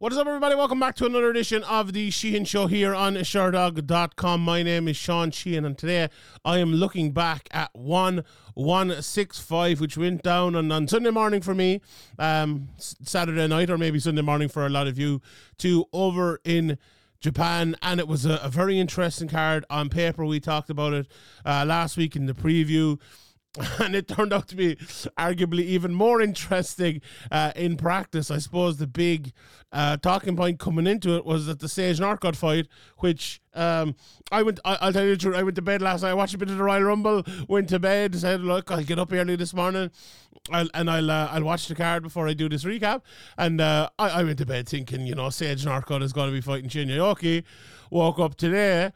What is up, everybody? Welcome back to another edition of the Sheehan Show here on Sherdog.com. My name is Sean Sheehan, and today I am looking back at 1165, which went down on, on Sunday morning for me, um, Saturday night, or maybe Sunday morning for a lot of you, to over in Japan, and it was a, a very interesting card on paper. We talked about it uh, last week in the preview. and it turned out to be arguably even more interesting uh, in practice. I suppose the big uh, talking point coming into it was that the Sage Northcutt fight, which um, I went, I, will tell you the truth, I went to bed last night, I watched a bit of the Royal Rumble, went to bed, said, look, I'll get up early this morning I'll, and I'll uh, I'll watch the card before I do this recap. And uh, I, I went to bed thinking, you know, Sage Northcutt is going to be fighting Shinya Aoki. Woke up today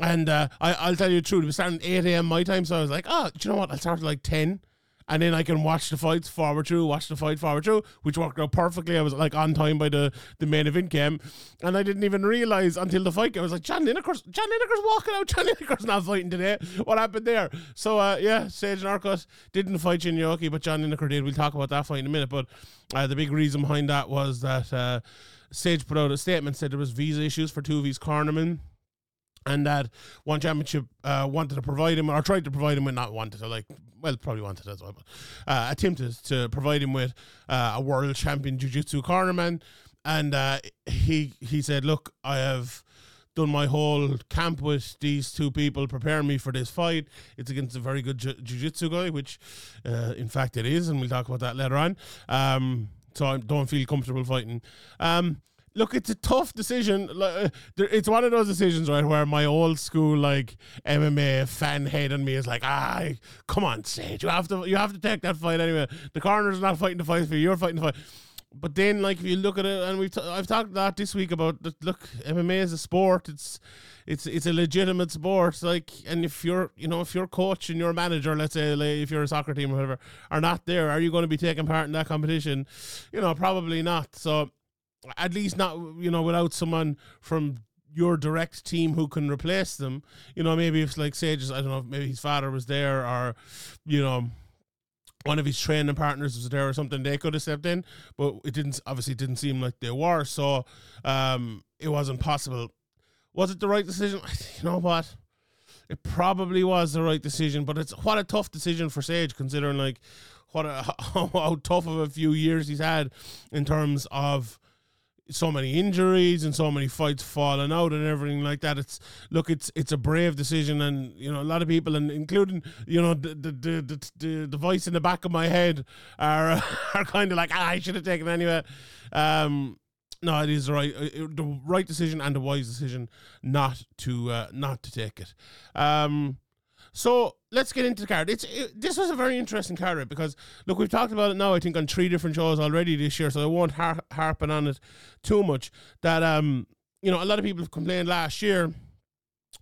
and uh, I, will tell you the truth, it was starting at 8 a.m. my time, so I was like, oh, do you know what? I'll start at like 10, and then I can watch the fights forward through, watch the fight forward through, which worked out perfectly. I was like on time by the, the main event game, and I didn't even realize until the fight. I was like, John Lineker's, John Lineker's walking out. John Lineker's not fighting today. What happened there? So, uh, yeah, Sage Northcutt didn't fight Shinya Aoki, but John Lineker did. We'll talk about that fight in a minute. But uh, the big reason behind that was that uh, Sage put out a statement, said there was visa issues for two of his cornermen and that one championship uh, wanted to provide him or tried to provide him with not wanted to like well probably wanted as well but uh, attempted to provide him with uh, a world champion jiu-jitsu cornerman. And uh, he he said look I have done my whole camp with these two people preparing me for this fight. It's against a very good ju- jiu-jitsu guy which uh, in fact it is and we'll talk about that later on. Um, so I don't feel comfortable fighting. Um, look, it's a tough decision. Uh, it's one of those decisions, right, where my old school like MMA fan head on me is like, ah, come on, Sage, you have to, you have to take that fight anyway. The coroner's not fighting the fight for you; you're fighting the fight. But then, like, if you look at it, and we've t- I've talked lot this week about the, look, MMA is a sport. It's it's it's a legitimate sport. Like, and if you're you know if your coach and your manager, let's say like, if you're a soccer team or whatever, are not there, are you going to be taking part in that competition? You know, probably not. So at least not you know without someone from your direct team who can replace them. You know, maybe if like just I don't know, maybe his father was there or you know one of his training partners was there or something, they could have stepped in, but it didn't obviously didn't seem like they were, so um it wasn't possible. Was it the right decision? You know what? It probably was the right decision, but it's what a tough decision for Sage considering like what a, how, how tough of a few years he's had in terms of so many injuries and so many fights falling out and everything like that. It's look, it's it's a brave decision, and you know a lot of people, and including you know the the the, the, the voice in the back of my head are are kind of like ah, I should have taken anyway. Um, no, it is the right uh, the right decision and the wise decision not to uh, not to take it. Um, so let's get into the card. It's it, this was a very interesting card right? because look, we've talked about it now. I think on three different shows already this year, so I won't har- harping on it too much. That um, you know, a lot of people have complained last year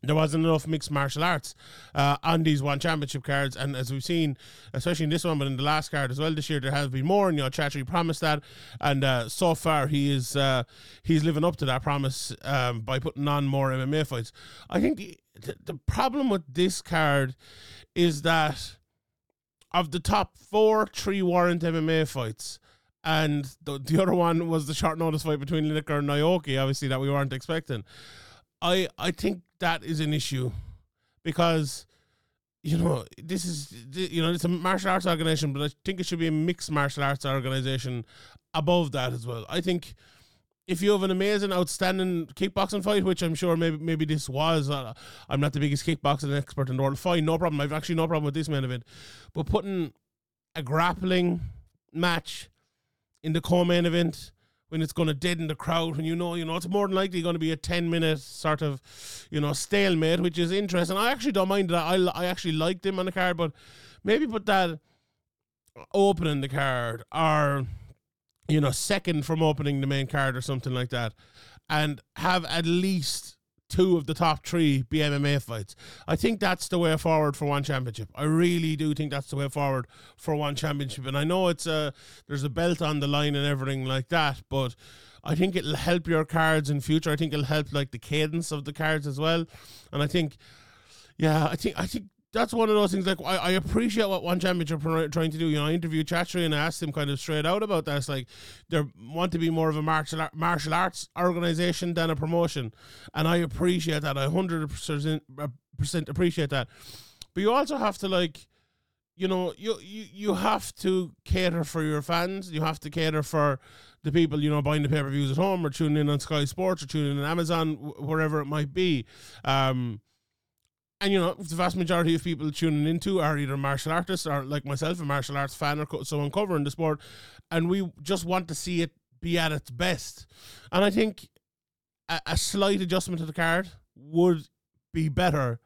there wasn't enough mixed martial arts uh, on these one championship cards, and as we've seen, especially in this one, but in the last card as well this year, there has been more. And you know, Chatri promised that, and uh, so far he is uh, he's living up to that promise um, by putting on more MMA fights. I think the, the problem with this card is that of the top four, three warrant MMA fights. And the, the other one was the short notice fight between Lineker and Aoki, obviously, that we weren't expecting. I I think that is an issue because you know this is you know it's a martial arts organization, but I think it should be a mixed martial arts organization above that as well. I think if you have an amazing, outstanding kickboxing fight, which I'm sure maybe maybe this was, uh, I'm not the biggest kickboxing expert in the world. Fine, no problem. I've actually no problem with this main event, but putting a grappling match in the co-main event when it's going to deaden the crowd, when you know, you know, it's more than likely going to be a 10 minute sort of, you know, stalemate, which is interesting. I actually don't mind that. I, I actually liked him on the card, but maybe put that opening the card or, you know, second from opening the main card or something like that and have at least two of the top three be MMA fights. I think that's the way forward for one championship. I really do think that's the way forward for one championship. And I know it's a there's a belt on the line and everything like that, but I think it'll help your cards in future. I think it'll help like the cadence of the cards as well. And I think yeah, I think I think that's one of those things. Like I, I appreciate what one championship are trying to do. You know, I interviewed Chatri and I asked him kind of straight out about that. It's like they want to be more of a martial art, martial arts organization than a promotion, and I appreciate that. I hundred percent appreciate that. But you also have to like, you know, you, you you have to cater for your fans. You have to cater for the people you know buying the pay per views at home or tuning in on Sky Sports or tuning in on Amazon, wherever it might be. Um, and you know the vast majority of people tuning into are either martial artists or like myself a martial arts fan or someone covering the sport and we just want to see it be at its best and i think a, a slight adjustment to the card would be better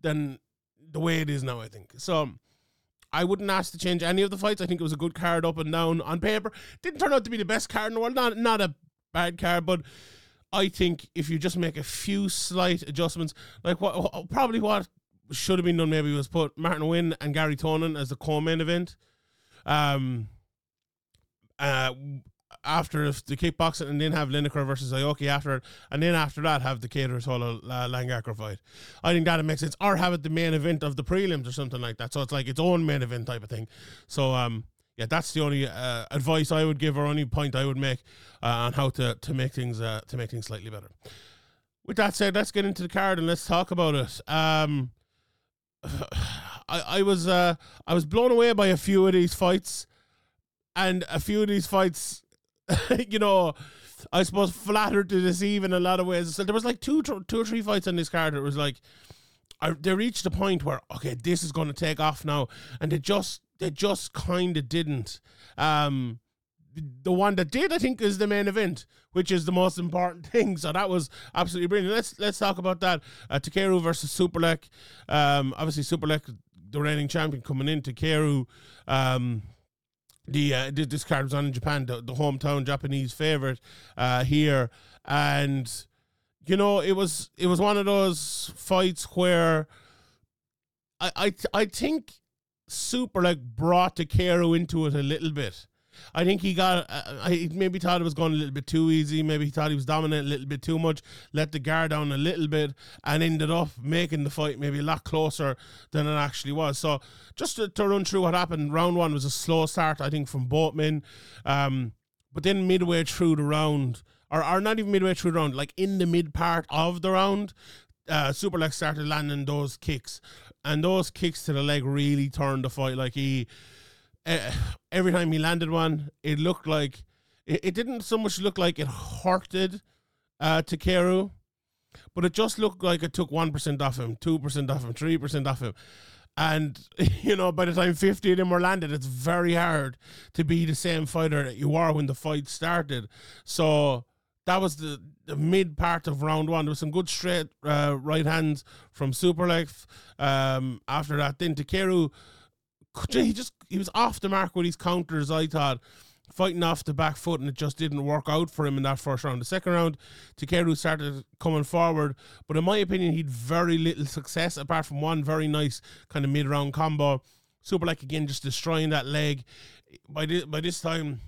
than the way it is now i think so I wouldn't ask to change any of the fights. I think it was a good card up and down on paper. Didn't turn out to be the best card in the world. Not not a bad card, but I think if you just make a few slight adjustments, like what probably what should have been done maybe was put Martin Nguyen and Gary Tonon as the co-main event. Um, uh, after the kickboxing, and then have Lineker versus Aoki after it, and then after that have the Kade Ruotolo uh, Langaker fight. I think that makes sense. Or have it the main event of the prelims or something like that. So it's like its own main event type of thing. So um, yeah, that's the only uh, advice I would give, or only point I would make uh, on how to to make things uh, to make things slightly better. With that said, let's get into the card and let's talk about it. Um, I, I was uh, I was blown away by a few of these fights, and a few of these fights, you know, I suppose flattered to deceive in a lot of ways. So there was like two two or three fights on this card. It was like I, they reached a point where okay, this is going to take off now, and they just they just kind of didn't. Um, the one that did, I think, is the main event, which is the most important thing. So that was absolutely brilliant. Let's let's talk about that. Uh, Takeru versus Superlek. Um, obviously Superlek, the reigning champion, coming in. Takeru, um, the uh, this card was on in Japan, the, the hometown Japanese favorite uh, here, and you know it was it was one of those fights where I I I think Superlek brought Takeru into it a little bit. I think he got. Uh, I maybe thought it was going a little bit too easy. Maybe he thought he was dominant a little bit too much. Let the guard down a little bit, and ended up making the fight maybe a lot closer than it actually was. So just to, to run through what happened, round one was a slow start. I think from both men, um, but then midway through the round, or, or not even midway through the round, like in the mid part of the round, uh, Superlek started landing those kicks, and those kicks to the leg really turned the fight. Like he, uh, every time he landed one, it looked like it, it didn't so much look like it hurted uh, Takeru, but it just looked like it took one percent off him, two percent off him, three percent off him. And you know, by the time fifty of them were landed, it's very hard to be the same fighter that you were when the fight started. So that was the, the mid part of round one. There was some good straight uh, right hands from Superlek. Um, after that, then Takeru, he just he was off the mark with his counters. I thought fighting off the back foot, and it just didn't work out for him in that first round. The second round, Takeru started coming forward, but in my opinion, he'd very little success apart from one very nice kind of mid round combo. Superlek again just destroying that leg. By this, by this time,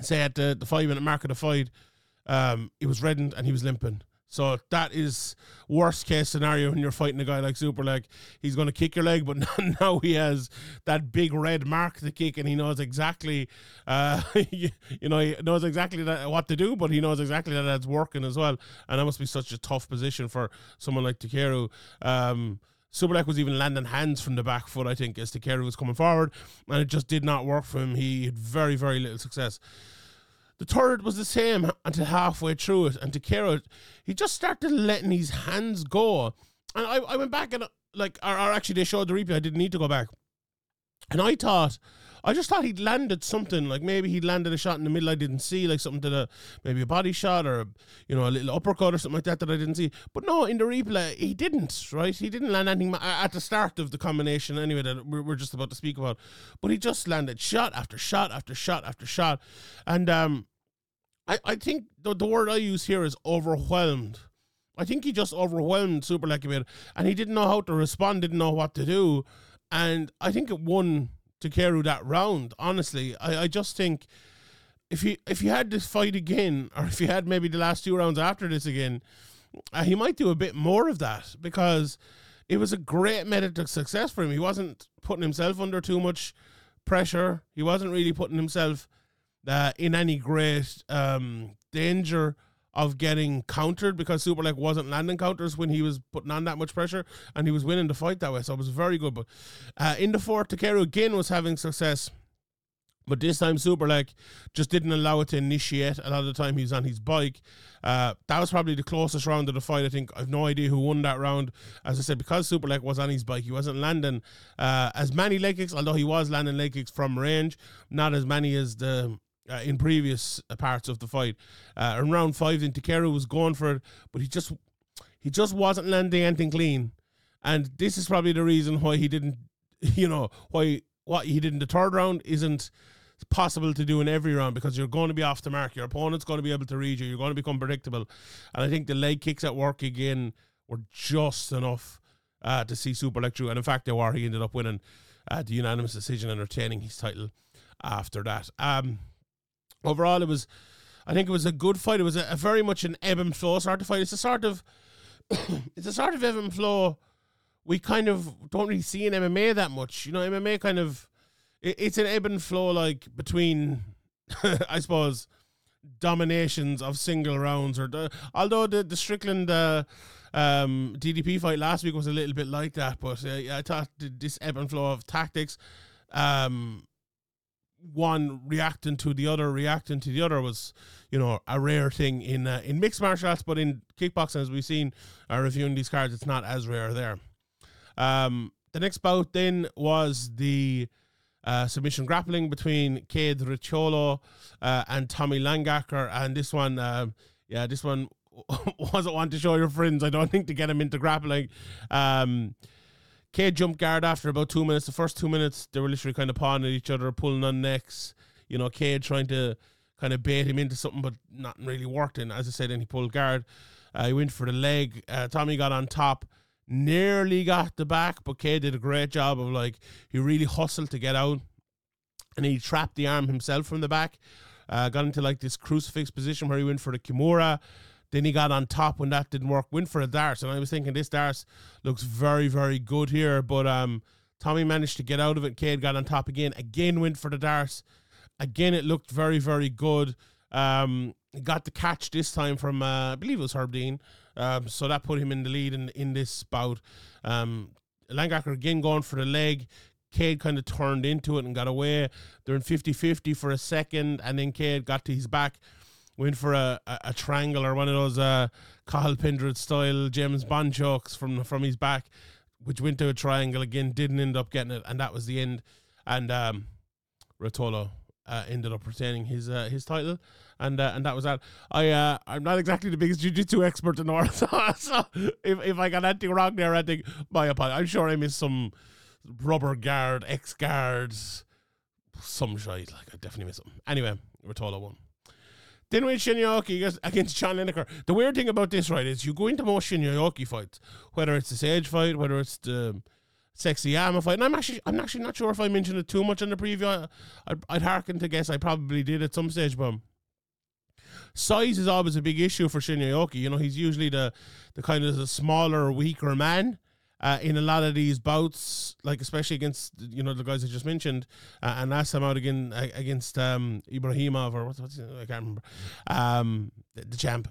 say at the, the five minute mark of the fight um, he was reddened and he was limping. So that is worst case scenario when you're fighting a guy like Superlek. He's going to kick your leg, but now he has that big red mark to kick, and he knows exactly, uh, you, know, he knows exactly that, what to do, but he knows exactly that that's working as well. And that must be such a tough position for someone like Takeru. Um, was even landing hands from the back foot, I think, as Takeru was coming forward, and it just did not work for him. He had very, very little success. The third was the same until halfway through it. And Takeru, he just started letting his hands go. And I, I went back and, uh, like, or, or actually, they showed the replay. I didn't need to go back. And I thought, I just thought he'd landed something. Like maybe he landed a shot in the middle I didn't see, like something to the maybe a body shot or you know a little uppercut or something like that that I didn't see. But no, in the replay he didn't. Right, he didn't land anything at the start of the combination anyway that we're, we're just about to speak about. But he just landed shot after shot after shot after shot, and um, I I think the the word I use here is overwhelmed. I think he just overwhelmed Superlek a bit, and he didn't know how to respond, didn't know what to do, and I think it won Takeru that round. Honestly, I, I just think if he if he had this fight again, or if he had maybe the last two rounds after this again, uh, he might do a bit more of that because it was a great method of success for him. He wasn't putting himself under too much pressure. He wasn't really putting himself uh, in any great um, danger of getting countered because Superlek wasn't landing counters when he was putting on that much pressure and he was winning the fight that way. So it was very good. But uh, in the fourth, Takeru again was having success. But this time, Superlek just didn't allow it to initiate. A lot of the time, he was on his bike. Uh, that was probably the closest round of the fight. I think I've no idea who won that round. As I said, because Superlek was on his bike, he wasn't landing uh, as many leg kicks, although he was landing leg kicks from range, not as many as the uh, in previous parts of the fight. Uh, in round five, then was going for it, but he just he just wasn't landing anything clean, and this is probably the reason why he didn't, you know, why what he did in the third round isn't possible to do in every round because you're going to be off the mark. Your opponent's going to be able to read you. You're going to become predictable, and I think the leg kicks at work again were just enough uh, to see Superlek through, and in fact they were. He ended up winning uh, the unanimous decision and retaining his title after that. Um, overall, it was, I think it was a good fight. It was a, a very much an ebb and flow sort of fight. It's a sort of, it's a sort of ebb and flow we kind of don't really see in MMA that much. You know, MMA kind of, it, it's an ebb and flow like between, I suppose, dominations of single rounds or the, although the the Strickland uh, um, DDP fight last week was a little bit like that, but uh, I thought this ebb and flow of tactics, um, one reacting to the other, reacting to the other was, you know, a rare thing in uh, in mixed martial arts, but in kickboxing, as we've seen uh, reviewing these cards, it's not as rare there. Um, the next bout then was the uh, submission grappling between Kade Ruotolo uh, and Tommy Langaker, and this one, uh, yeah, this one wasn't one to show your friends. I don't think to get him into grappling. Um, Kade jumped guard after about two minutes. The first two minutes, they were literally kind of pawing at each other, pulling on necks. You know, Kade trying to kind of bait him into something, but not really worked. And as I said, then he pulled guard. Uh, he went for the leg. Uh, Tommy got on top, nearly got the back, but Kade did a great job of like, he really hustled to get out. And he trapped the arm himself from the back. Uh, got into like this crucifix position where he went for the Kimura. Then he got on top when that didn't work, went for a dart. And I was thinking this dart looks very, very good here. But um, Tommy managed to get out of it. Kade got on top again. Again went for the dart. Again, it looked very, very good. Um, got the catch this time from uh, I believe it was Herb Dean. Um, so that put him in the lead in in this bout. Um, Langaker again going for the leg. Kade kind of turned into it and got away. They're in 50 50 for a second, and then Kade got to his back went for a, a, a triangle or one of those uh, Cathal Pendred style James Bond from from his back, which went to a triangle again, didn't end up getting it, and that was the end. And um, Ruotolo uh, ended up retaining his uh, his title, and uh, and that was that. I uh, I'm not exactly the biggest jiu-jitsu expert in the world, so, so if, if I got anything wrong there, I think my apologies. I'm sure I missed some rubber guard, X guards, some shite. Like I definitely missed them. Anyway, Ruotolo won. We had against John Lineker. The weird thing about this, right, is you go into most Shinya fights, whether it's the Sage fight, whether it's the Sexyama fight, and I'm actually I'm actually not sure if I mentioned it too much in the preview. I'd, I'd harken to guess I probably did at some stage, but size is always a big issue for Shinya You know, he's usually the the kind of the smaller, weaker man uh, in a lot of these bouts, like especially against you know the guys I just mentioned, uh, and last time out again against um, Ibrahimov or what's, what's I can't remember, um, the, the champ,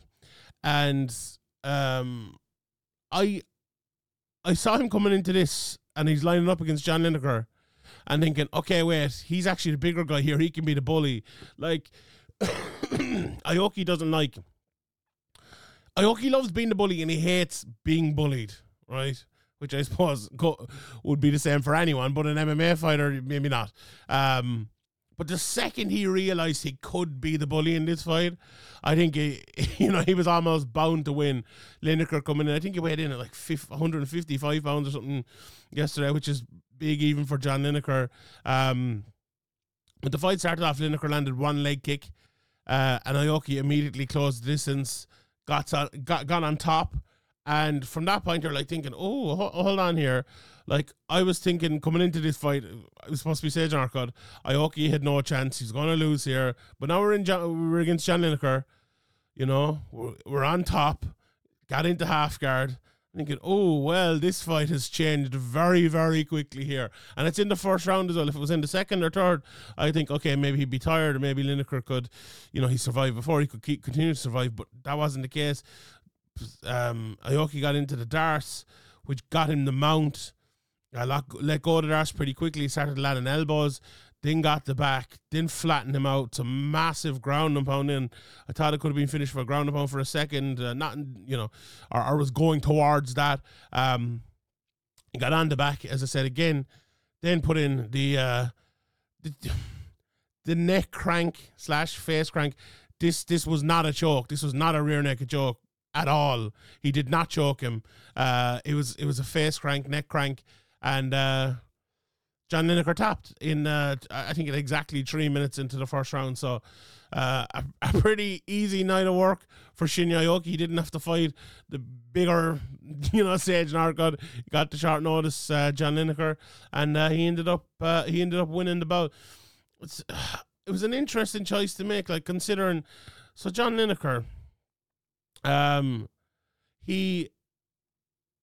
and um, I I saw him coming into this, and he's lining up against John Lineker, and thinking, okay, wait, he's actually the bigger guy here. He can be the bully. Like Aoki doesn't like. Aoki loves being the bully, and he hates being bullied. Right which I suppose go, would be the same for anyone, but an MMA fighter, maybe not. Um, but the second he realized he could be the bully in this fight, I think he, you know, he was almost bound to win. Lineker coming in, I think he weighed in at like 155 pounds or something yesterday, which is big even for John Lineker. Um, but the fight started off, Lineker landed one leg kick, uh, and Aoki immediately closed the distance, got, got, got on top, and from that point, you're like thinking, oh, hold on here. Like, I was thinking coming into this fight, it was supposed to be Sage Northcutt. Aoki had no chance. He's going to lose here. But now we're in we're against John Lineker. You know, we're, we're on top. Got into half guard. thinking, oh, well, this fight has changed very, very quickly here. And it's in the first round as well. If it was in the second or third, I think, okay, maybe he'd be tired or maybe Lineker could, you know, he survived before, he could keep continue to survive, but that wasn't the case. Um, Aoki got into the darts, which got him the mount. I let go of the darts pretty quickly, started landing elbows then got the back, then flattened him out to massive ground and pound in. I thought it could have been finished for a ground and pound for a second, uh, not you know, or, or was going towards that. Um, got on the back, as I said again, then put in the uh, the, the neck crank slash face crank. This this was not a choke. This was not a rear naked choke at all. He did not choke him. Uh, it was it was a face crank, neck crank, and uh, John Lineker tapped in, uh, I think, exactly three minutes into the first round. So, uh, a, a, pretty easy night of work for Shinya Aoki. He didn't have to fight the bigger, you know, Sage. He got the short notice, uh, John Lineker, and uh, he ended up uh, he ended up winning the bout. It's, it was an interesting choice to make, like considering. So John Lineker, um, he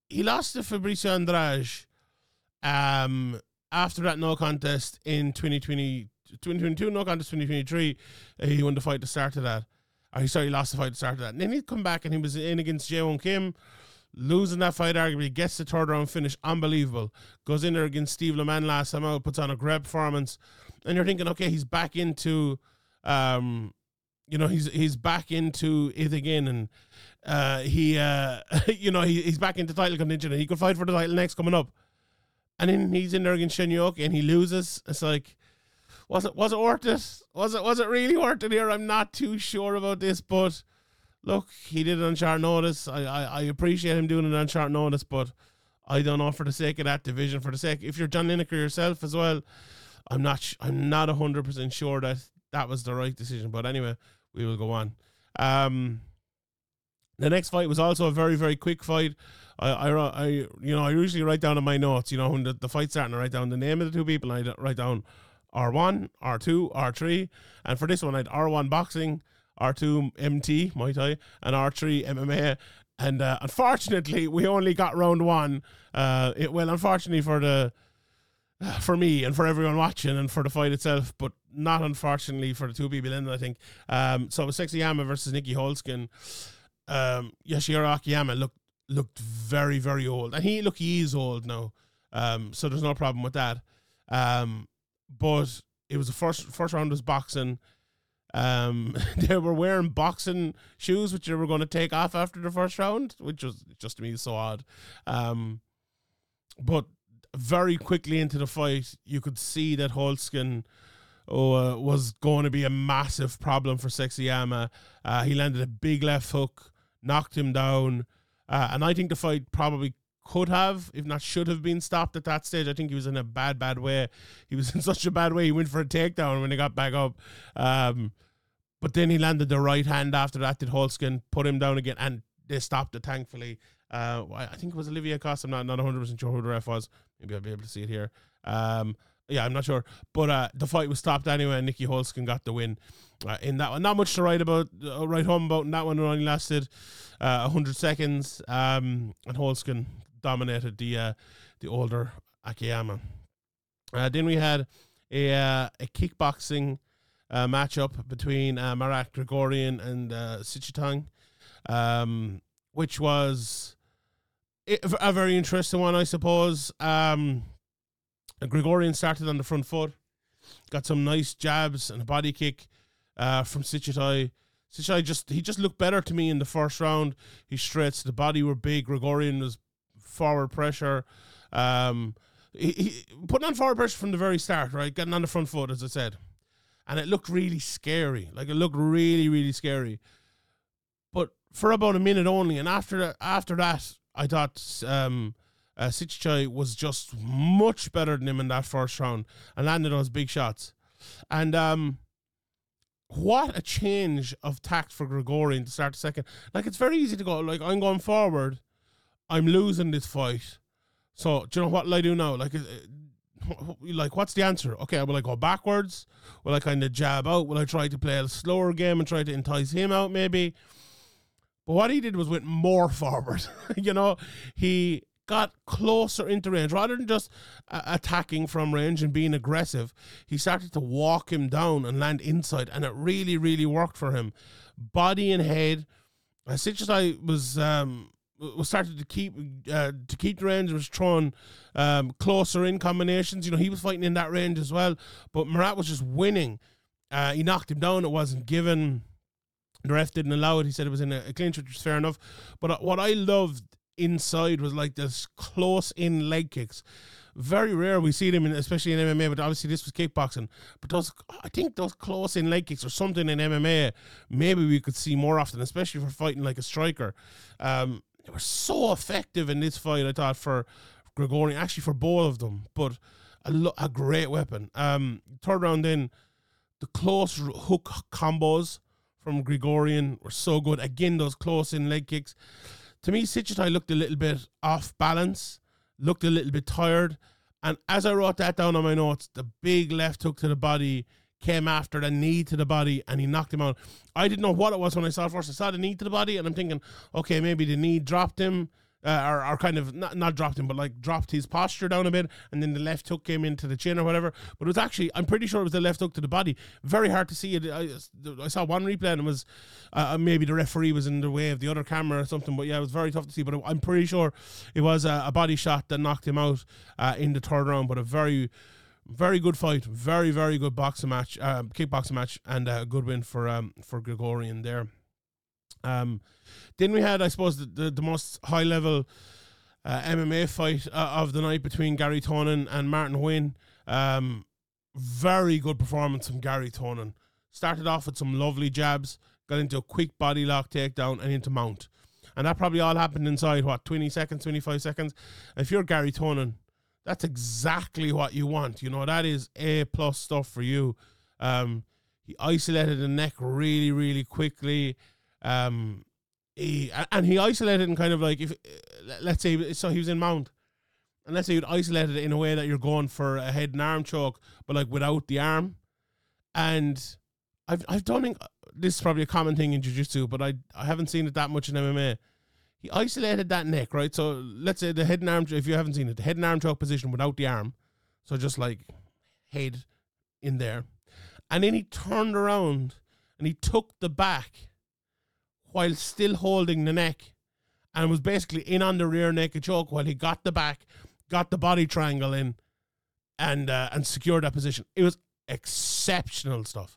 he lost to Fabricio Andrade, um after that no contest in 2020, 2022, no contest 2023, uh, he won the fight to start of that. Or he sorry, he lost the fight to start of that. And then he'd come back and he was in against Jae Kim, losing that fight arguably, gets the third round finish, unbelievable. Goes in there against Steve Loman last time out, puts on a great performance. And you're thinking, okay, he's back into um, you know, he's he's back into it again and uh, he uh, you know, he, he's back into title contention and he could fight for the title next coming up and then he's in there against Shenyuk and he loses. It's like, was it was it worth it? Was it was it really worth it here? I'm not too sure about this, but look, he did it on short notice. I, I, I appreciate him doing it on short notice, but I don't know for the sake of that division, for the sake if you're John Lineker yourself as well, I'm not I'm not hundred percent sure that that was the right decision. But anyway, we will go on. Um, the next fight was also a very very quick fight. I, I, I, you know, I usually write down in my notes, you know, when the, the fight's starting, I write down the name of the two people, I write down R1, R2, R3, and for this one, I had R1 boxing, R2 MT, Muay Thai, and R3 MMA. And uh, unfortunately, we only got round one. Uh, it, well, unfortunately for the for me and for everyone watching and for the fight itself, but not unfortunately for the two people in. I think um, so. It was versus Nieky Holzken. Um, Yoshihiro Akiyama looked looked very, very old. And he look he is old now. Um, so there's no problem with that. Um, but it was the first first round was boxing. Um, they were wearing boxing shoes, which they were going to take off after the first round, which was just to me so odd. Um, but very quickly into the fight, you could see that Holzken oh, uh, was going to be a massive problem for Sexyama. Uh, he landed a big left hook, knocked him down. Uh, and I think the fight probably could have, if not should have been stopped at that stage. I think he was in a bad, bad way. He was in such a bad way. He went for a takedown when he got back up. Um, but then he landed the right hand after that. Did Holzken put him down again, and they stopped it. Thankfully, uh, I think it was Olivier Coste. I'm not not 100 percent sure who the ref was. Maybe I'll be able to see it here. Um, yeah, I'm not sure. But uh, the fight was stopped anyway, and Nieky Holzken got the win uh, in that one. Not much to write about, uh, write home about in that one. It only lasted uh, 100 seconds, um, and Holzken dominated the uh, the older Akiyama. Uh, then we had a uh, a kickboxing matchup between Marat Grigorian and uh, Sitthichai, um, which was a very interesting one, I suppose. Um, Grigorian started on the front foot, got some nice jabs and a body kick uh, from Sitthichai. Sitthichai just he just looked better to me in the first round. He stretched, the body were big. Grigorian was forward pressure. Um, he, he putting on forward pressure from the very start, right? Getting on the front foot, as I said, and it looked really scary. Like it looked really, really scary. But for about a minute only, and after after that, I thought um, uh, was just much better than him in that first round and landed those big shots. And um, what a change of tact for Grigorian to start the second. Like it's very easy to go. Like I'm going forward, I'm losing this fight. So do you know what will I do now? Like, uh, like what's the answer? Okay, will I go backwards? Will I kind of jab out? Will I try to play a slower game and try to entice him out? Maybe. But what he did was went more forward. you know, he got closer into range rather than just uh, attacking from range and being aggressive. He started to walk him down and land inside, and it really, really worked for him. Body and head. Uh, I was um, was started to keep uh, to keep the range. Was throwing um, closer in combinations. You know, he was fighting in that range as well. But Marat was just winning. Uh, he knocked him down. It wasn't given. The ref didn't allow it. He said it was in a, a clinch, which was fair enough. But uh, what I loved inside was like this close in leg kicks. Very rare we see them, in, especially in MMA. But obviously this was kickboxing. But those, I think those close in leg kicks or something in MMA, maybe we could see more often, especially for fighting like a striker. Um, they were so effective in this fight. I thought for Grigorian, actually for both of them, but a, lo- a great weapon. Um, third round in, the close hook combos from Grigorian were so good. Again, those close in leg kicks. To me, Sitthichai looked a little bit off balance, looked a little bit tired. And as I wrote that down on my notes, the big left hook to the body came after the knee to the body and he knocked him out. I didn't know what it was when I saw it first. I saw the knee to the body and I'm thinking, okay, maybe the knee dropped him uh, or, or kind of not, not dropped him, but like dropped his posture down a bit, and then the left hook came into the chin or whatever. But it was actually, I'm pretty sure it was the left hook to the body. Very hard to see it. I, I saw one replay and it was uh, uh, maybe the referee was in the way of the other camera or something. But yeah, it was very tough to see. But I'm pretty sure it was a, a body shot that knocked him out uh, in the third round. But a very very good fight, very very good boxing match, uh, kickboxing match, and a good win for um, for Grigorian there. Um, then we had, I suppose, the, the, the most high level uh, MMA fight uh, of the night between Gary Tonon and Martin Nguyen. Um, very good performance from Gary Tonon. Started off with some lovely jabs, got into a quick body lock takedown and into mount. And that probably all happened inside, what, 20 seconds, 25 seconds? If you're Gary Tonon, that's exactly what you want. You know, that is A plus stuff for you. Um, he isolated the neck really, really quickly. Um, he and he isolated and kind of like if let's say so he was in mount, and let's say you'd isolated it in a way that you're going for a head and arm choke, but like without the arm, and I've I've done this is probably a common thing in jiu-jitsu, but I I haven't seen it that much in MMA. He isolated that neck, right? So let's say the head and arm if you haven't seen it, the head and arm choke position without the arm, so just like head in there, and then he turned around and he took the back while still holding the neck and was basically in on the rear naked choke while he got the back, got the body triangle in, and uh, and secured that position. It was exceptional stuff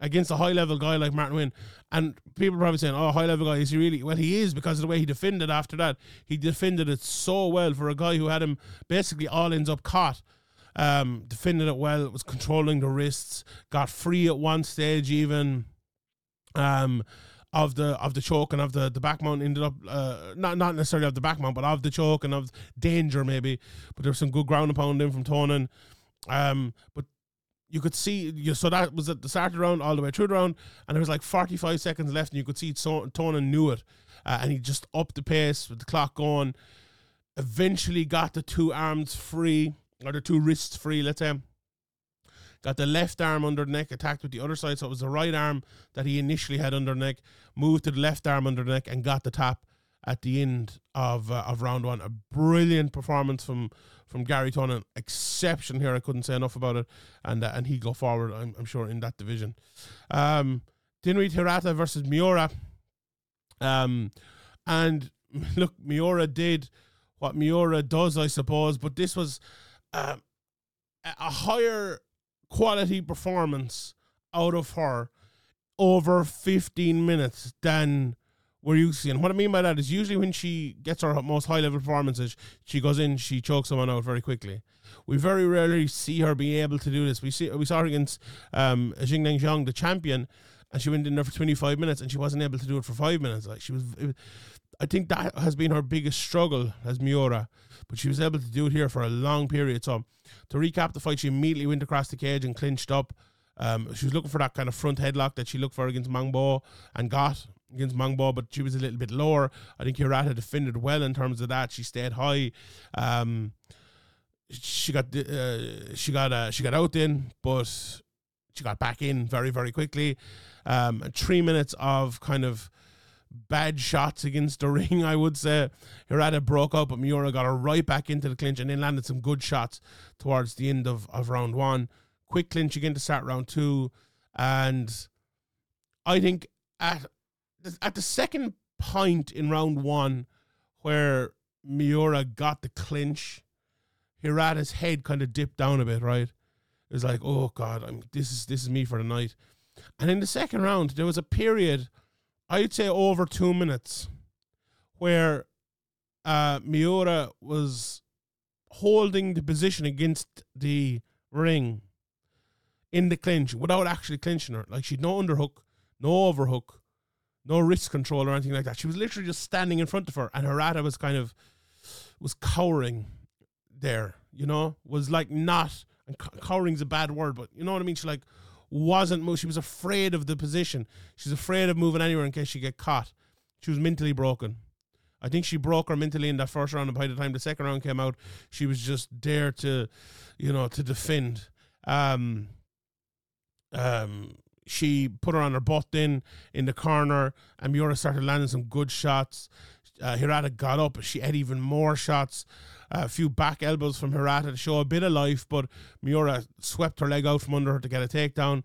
against a high level guy like Martin Nguyen. And people probably saying, "Oh, high level guy is he really?" Well, he is because of the way he defended after that. He defended it so well for a guy who had him basically all ends up caught. Um, defended it well. Was controlling the wrists. Got free at one stage even. Um, of the of the choke and of the the back mount ended up uh, not not necessarily of the back mount, but of the choke and of danger maybe. But there was some good ground and pound in from Tonon. Um, but you could see you so that was at the start of the round all the way through the round, and there was like forty five seconds left, and you could see Tonon knew it, uh, and he just upped the pace with the clock going. Eventually, got the two arms free or the two wrists free. Let's say got the left arm under the neck, attacked with the other side. So it was the right arm that he initially had under the neck, moved to the left arm under the neck, and got the tap at the end of uh, of round one. A brilliant performance from from Gary Tonon. Exception here. I couldn't say enough about it. And uh, and he go forward. I'm, I'm sure in that division. Um, Hirata versus Miura. Um, and look, Miura did what Miura does, I suppose. But this was uh, a higher quality performance out of her over 15 minutes than we're used to. And what I mean by that is usually when she gets her most high level performances, she goes in, she chokes someone out very quickly. We very rarely see her be able to do this. We see we saw her against um, Xingnan Zhang, the champion, and she went in there for 25 minutes and she wasn't able to do it for five minutes. Like she was, was I think that has been her biggest struggle as Miura, but she was able to do it here for a long period. So to recap the fight, she immediately went across the cage and clinched up. Um, she was looking for that kind of front headlock that she looked for against Mangbo and got against Mangbo, but she was a little bit lower. I think Hirata defended well in terms of that. She stayed high. Um, she got uh, she got uh, she got out then, but she got back in very very quickly. Um, three minutes of kind of bad shots against the ring, I would say. Hirata broke up, but Miura got her right back into the clinch and then landed some good shots towards the end of, of round one. Quick clinch again to start round two. And I think at at the second point in round one where Miura got the clinch, Hirata's head kind of dipped down a bit, right? It was like, oh God, I'm this is this is me for the night. And in the second round, there was a period, I'd say over two minutes, where uh, Miura was holding the position against the ring in the clinch without actually clinching her. Like she'd no underhook, no overhook, no wrist control or anything like that. She was literally just standing in front of her, and Hirata was kind of was cowering there. You know, was like not. And cowering's a bad word, but you know what I mean. She like wasn't moving. She was afraid of the position. She's afraid of moving anywhere in case she get caught. She was mentally broken. I think she broke her mentally in that first round, and by the time the second round came out, she was just there to, you know, to defend. Um, um, she put her on her butt in in the corner, and Miura started landing some good shots. Uh, Hirata got up, she had even more shots. A few back elbows from Hirata to show a bit of life, but Miura swept her leg out from under her to get a takedown.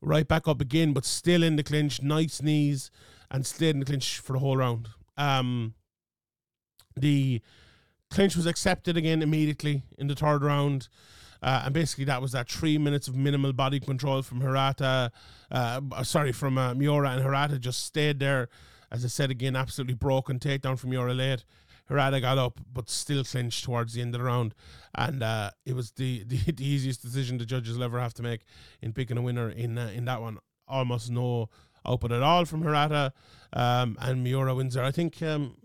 Right back up again, but still in the clinch, nice knees, and stayed in the clinch for the whole round. Um, the clinch was accepted again immediately in the third round. Uh, and basically, that was that three minutes of minimal body control from Hirata. Uh, sorry, from uh, Miura and Hirata just stayed there. As I said again, absolutely broken takedown from Miura late. Hirata got up, but still clinched towards the end of the round, and uh, it was the, the, the easiest decision the judges will ever have to make in picking a winner in uh, in that one. Almost no output at all from Hirata, um, and Miura there. I think um,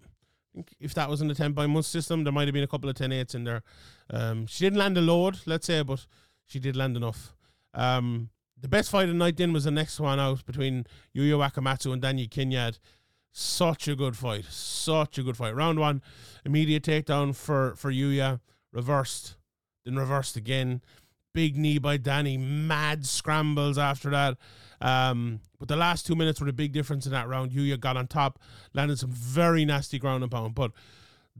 if that was the 10 by month system, there might have been a couple of 10 8s in there. Um, she didn't land a load, let's say, but she did land enough. Um, the best fight of the night then was the next one out between Yuya Wakamatsu and Danny Kingad. Such a good fight. Such a good fight. Round one, immediate takedown for, for Yuya, reversed, then reversed again. Big knee by Danny. mad scrambles after that. Um, but the last two minutes were the big difference in that round. Yuya got on top, landed some very nasty ground and pound. But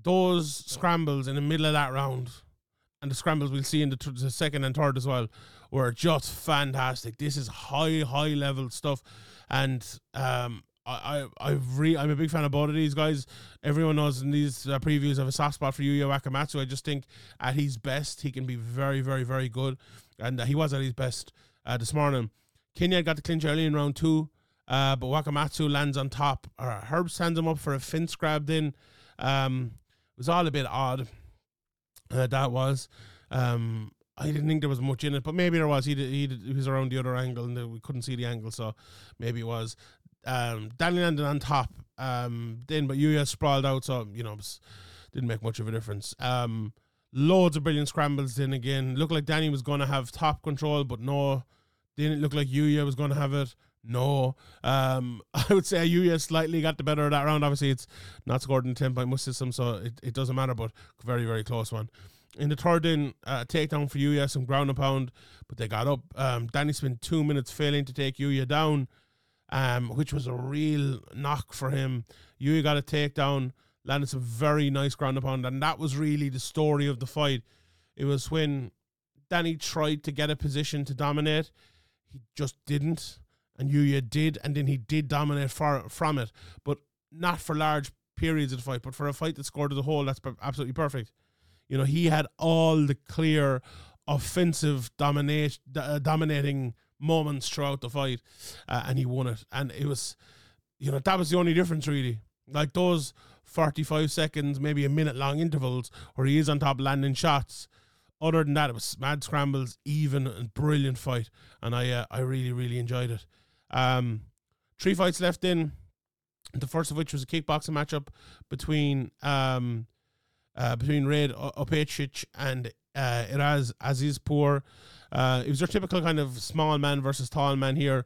those scrambles in the middle of that round, and the scrambles we'll see in the, t- the second and third as well, were just fantastic. This is high, high level stuff, and um, I, I, I've re- I'm a big fan of both of these guys. Everyone knows in these uh, previews of a soft spot for Yuya Wakamatsu. I just think at his best, he can be very, very, very good, and uh, he was at his best uh, this morning. Kenya got the clinch early in round two, uh, but Wakamatsu lands on top. Uh, Herb sends him up for a fence grab. Then um, it was all a bit odd. Uh, that was. Um, I didn't think there was much in it, but maybe there was. He did, he, did, he was around the other angle, and we couldn't see the angle, so maybe it was. Um, Danny landed on top. Um, then, but Yuya sprawled out, so you know, didn't make much of a difference. Um, loads of brilliant scrambles. Then again, looked like Danny was going to have top control, but no, didn't look like Yuya was going to have it. No. Um, I would say Yuya slightly got the better of that round. Obviously, it's not scored in 10 point must system, so it, it doesn't matter, but very, very close one. In the third in, uh, takedown for Yuya, some ground and pound, but they got up. Um, Danny spent two minutes failing to take Yuya down, um, which was a real knock for him. Yuya got a takedown, landed some very nice ground pound, and that was really the story of the fight. It was when Danny tried to get a position to dominate he just didn't, and Yuya did, and then he did dominate far from it, but not for large periods of the fight, but for a fight that scored as a whole, that's absolutely perfect. You know, he had all the clear offensive dominate, uh, dominating moments throughout the fight, uh, and he won it. And it was, you know, that was the only difference really. Like those 45 seconds, maybe a minute long intervals where he is on top landing shots other than that, it was mad scrambles, even and brilliant fight, and I uh, I really really enjoyed it. Um, three fights left in. The first of which was a kickboxing matchup between um, uh, between Rade Opačić and uh, Iraj Azizpour. Uh, it was your typical kind of small man versus tall man here.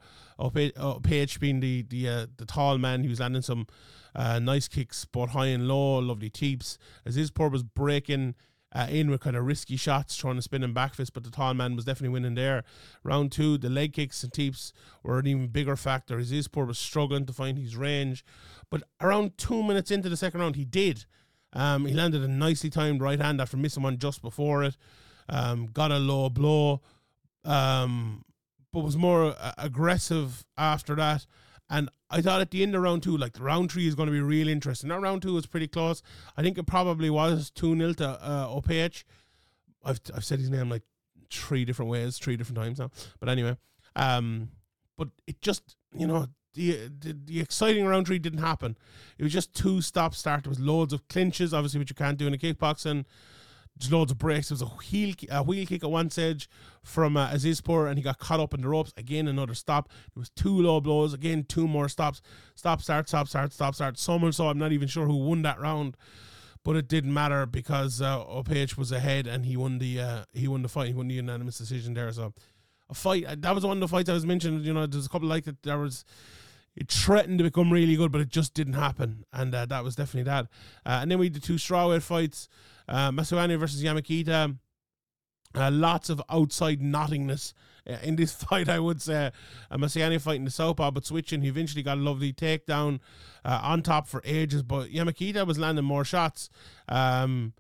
Page being the the uh, the tall man, he was landing some uh, nice kicks, both high and low, lovely teeps. Azizpour was breaking uh, in with kind of risky shots, trying to spin and back fist, but the tall man was definitely winning there. Round two, the leg kicks and teeps were an even bigger factor. Azizpour was struggling to find his range, but around two minutes into the second round, he did. Um, he landed a nicely timed right hand after missing one just before it. Um, got a low blow, um, but was more uh, aggressive after that. And I thought at the end of round two, like the round three is going to be really interesting. That round two was pretty close. I think it probably was 2 0 to uh, OPH. I've, I've said his name like three different ways, three different times now. But anyway, um, but it just, you know, the, the, the exciting round three didn't happen. It was just two stop start. There was loads of clinches, obviously, which you can't do in a kickboxing. Just loads of breaks. There was a heel a wheel kick at one stage from uh, Azizpour, and he got caught up in the ropes. Again, another stop. There was two low blows. Again, two more stops. Stop, start, stop, start, stop, start. So I'm not even sure who won that round, but it didn't matter because uh, was ahead and he won the uh, he won the fight. He won the unanimous decision there. So a fight that was one of the fights I was mentioning. You know, there's a couple like that. There was it threatened to become really good, but it just didn't happen, and uh, that was definitely that. Uh, and then we the two strawweight fights, uh, Masunyane versus Yamakita. Uh, lots of outside knottingness uh, in this fight, I would say. Uh, Masunyane fighting the southpaw, but switching. He eventually got a lovely takedown uh, on top for ages, but Yamakita was landing more shots. Um,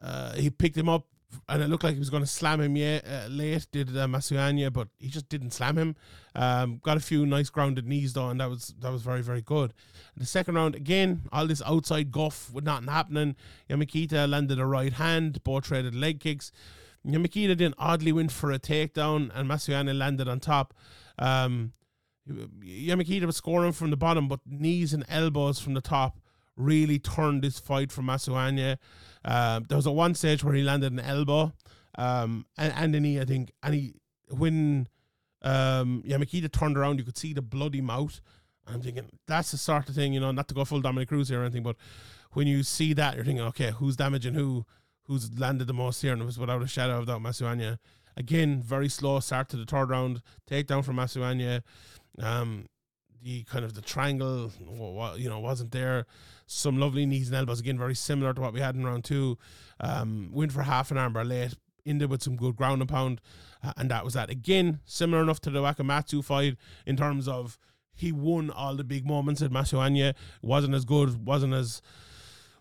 uh, he picked him up and it looked like he was going to slam him yeah, uh, late, did uh, Masunyane, but he just didn't slam him. Um, got a few nice grounded knees though, and that was that was very very good. The second round, again, all this outside guff with nothing happening. Yamakita landed a right hand, both traded leg kicks. Yamakita then oddly went for a takedown, and Masunyane landed on top. Um, Yamakita was scoring from the bottom, but knees and elbows from the top really turned this fight for Masunyane. Um, there was a one stage where he landed an elbow, um, and, and he, I think, and he, when um, Yamakita turned around, you could see the bloody mouth. I'm thinking that's the sort of thing, you know, not to go full Dominick Cruz here or anything, but when you see that, you're thinking, okay, who's damaging who? Who's landed the most here? And it was without a shadow of doubt, Masunyane. Again, very slow start to the third round, takedown from Masunyane. Um, the kind of the triangle, you know, wasn't there. Some lovely knees and elbows again, very similar to what we had in round two. Um, went for half an armbar late, ended with some good ground and pound, uh, and that was that. Again, similar enough to the Wakamatsu fight in terms of he won all the big moments at Masunyane. wasn't as good, wasn't as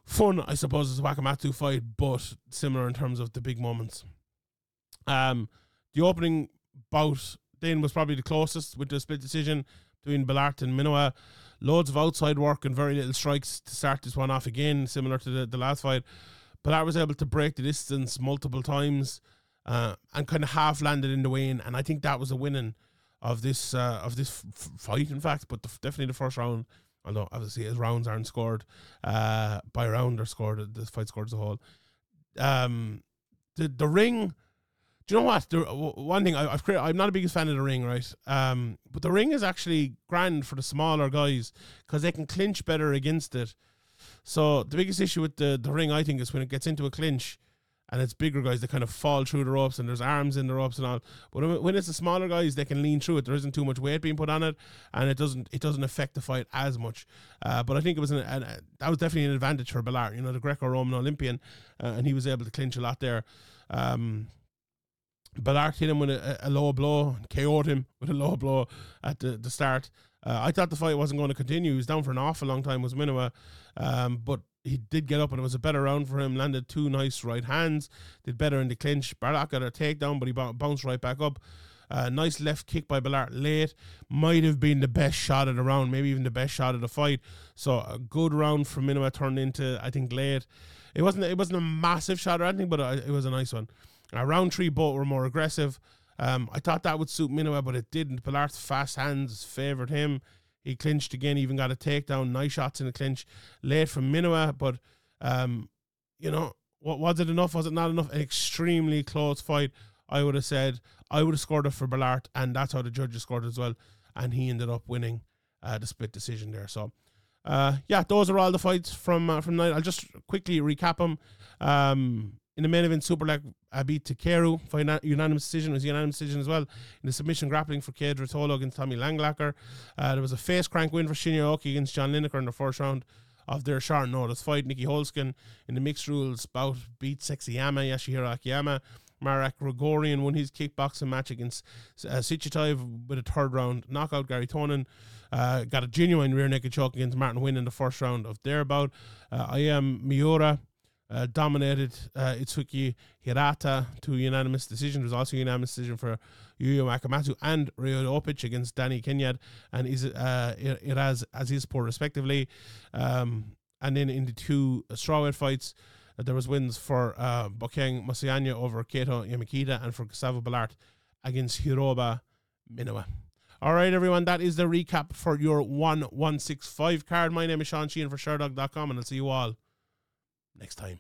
fun, I suppose, as the Wakamatsu fight, but similar in terms of the big moments. Um, the opening bout then was probably the closest with the split decision between Balart and Minowa. Loads of outside work and very little strikes to start this one off again, similar to the, the last fight. Balart was able to break the distance multiple times uh, and kind of half landed in the weigh-in, and I think that was a winning of this uh, of this f- fight. In fact, but the, definitely the first round. Although obviously his rounds aren't scored uh, by round, or scored the fight scored as a whole. Um, the the ring do you know what? The, one thing I, have created, I'm not a biggest fan of the ring, right? Um, but the ring is actually grand for the smaller guys because they can clinch better against it. So the biggest issue with the, the ring, I think, is when it gets into a clinch and it's bigger guys that kind of fall through the ropes and there's arms in the ropes and all. But when it's the smaller guys, they can lean through it. There isn't too much weight being put on it, and it doesn't it doesn't affect the fight as much. Uh, but I think it was an, an, that was definitely an advantage for Balart. You know, the Greco-Roman Olympian, uh, and he was able to clinch a lot there. Um, Balart hit him with a, a, low blow, KO'd him with a low blow at the, the start. Uh, I thought the fight wasn't going to continue. He was down for an awful long time, was Minowa. Um, but he did get up and it was a better round for him. Landed two nice right hands, did better in the clinch. Balart got a takedown, but he bounced right back up. Uh, nice left kick by Balart late. Might have been the best shot of the round, maybe even the best shot of the fight. So a good round from Minowa turned into, I think, late. It wasn't it wasn't a massive shot or anything, but it was a nice one. Uh, round three, both were more aggressive. Um, I thought that would suit Minowa, but it didn't. Balart's fast hands favoured him. He clinched again, even got a takedown, nice shots in the clinch, late from Minowa, but um, you know, what was it enough? Was it not enough? An extremely close fight. I would have said I would have scored it for Balart, and that's how the judges scored as well. And he ended up winning uh, the split decision there. So, uh, yeah, those are all the fights from uh, from night. I'll just quickly recap them. Um, in the main event, Superlek uh, beat Takeru for unanimous decision. It was unanimous decision as well. In the submission grappling for Kade Ruotolo against Tommy Langaker. Uh, there was a face crank win for Shinya Aoki against John Lineker in the first round of their short notice fight. Nieky Holzken in the mixed rules bout beat Sexyama Yoshihiro Akiyama. Marat Grigorian won his kickboxing match against uh, Sitthichai with a third round knockout. Garry Tonon uh, got a genuine rear naked choke against Martin Nguyen in the first round of their bout. Uh, Ayaka Miura. Uh, dominated uh, Itsuki Hirata to unanimous decision. There was also unanimous decision for Yuya Wakamatsu and Rade Opačić against Danny Kingad and Iz, uh, Iraj Azizpour, respectively. Um, and then in the two strawweight fights, uh, there was wins for uh, Bokang Masunyane over Keito Yamakita and for Gustavo Balart against Hiroba Minowa. All right, everyone, that is the recap for your ONE 165 card. My name is Sean Sheehan for Sherdog.com, and I'll see you all next time.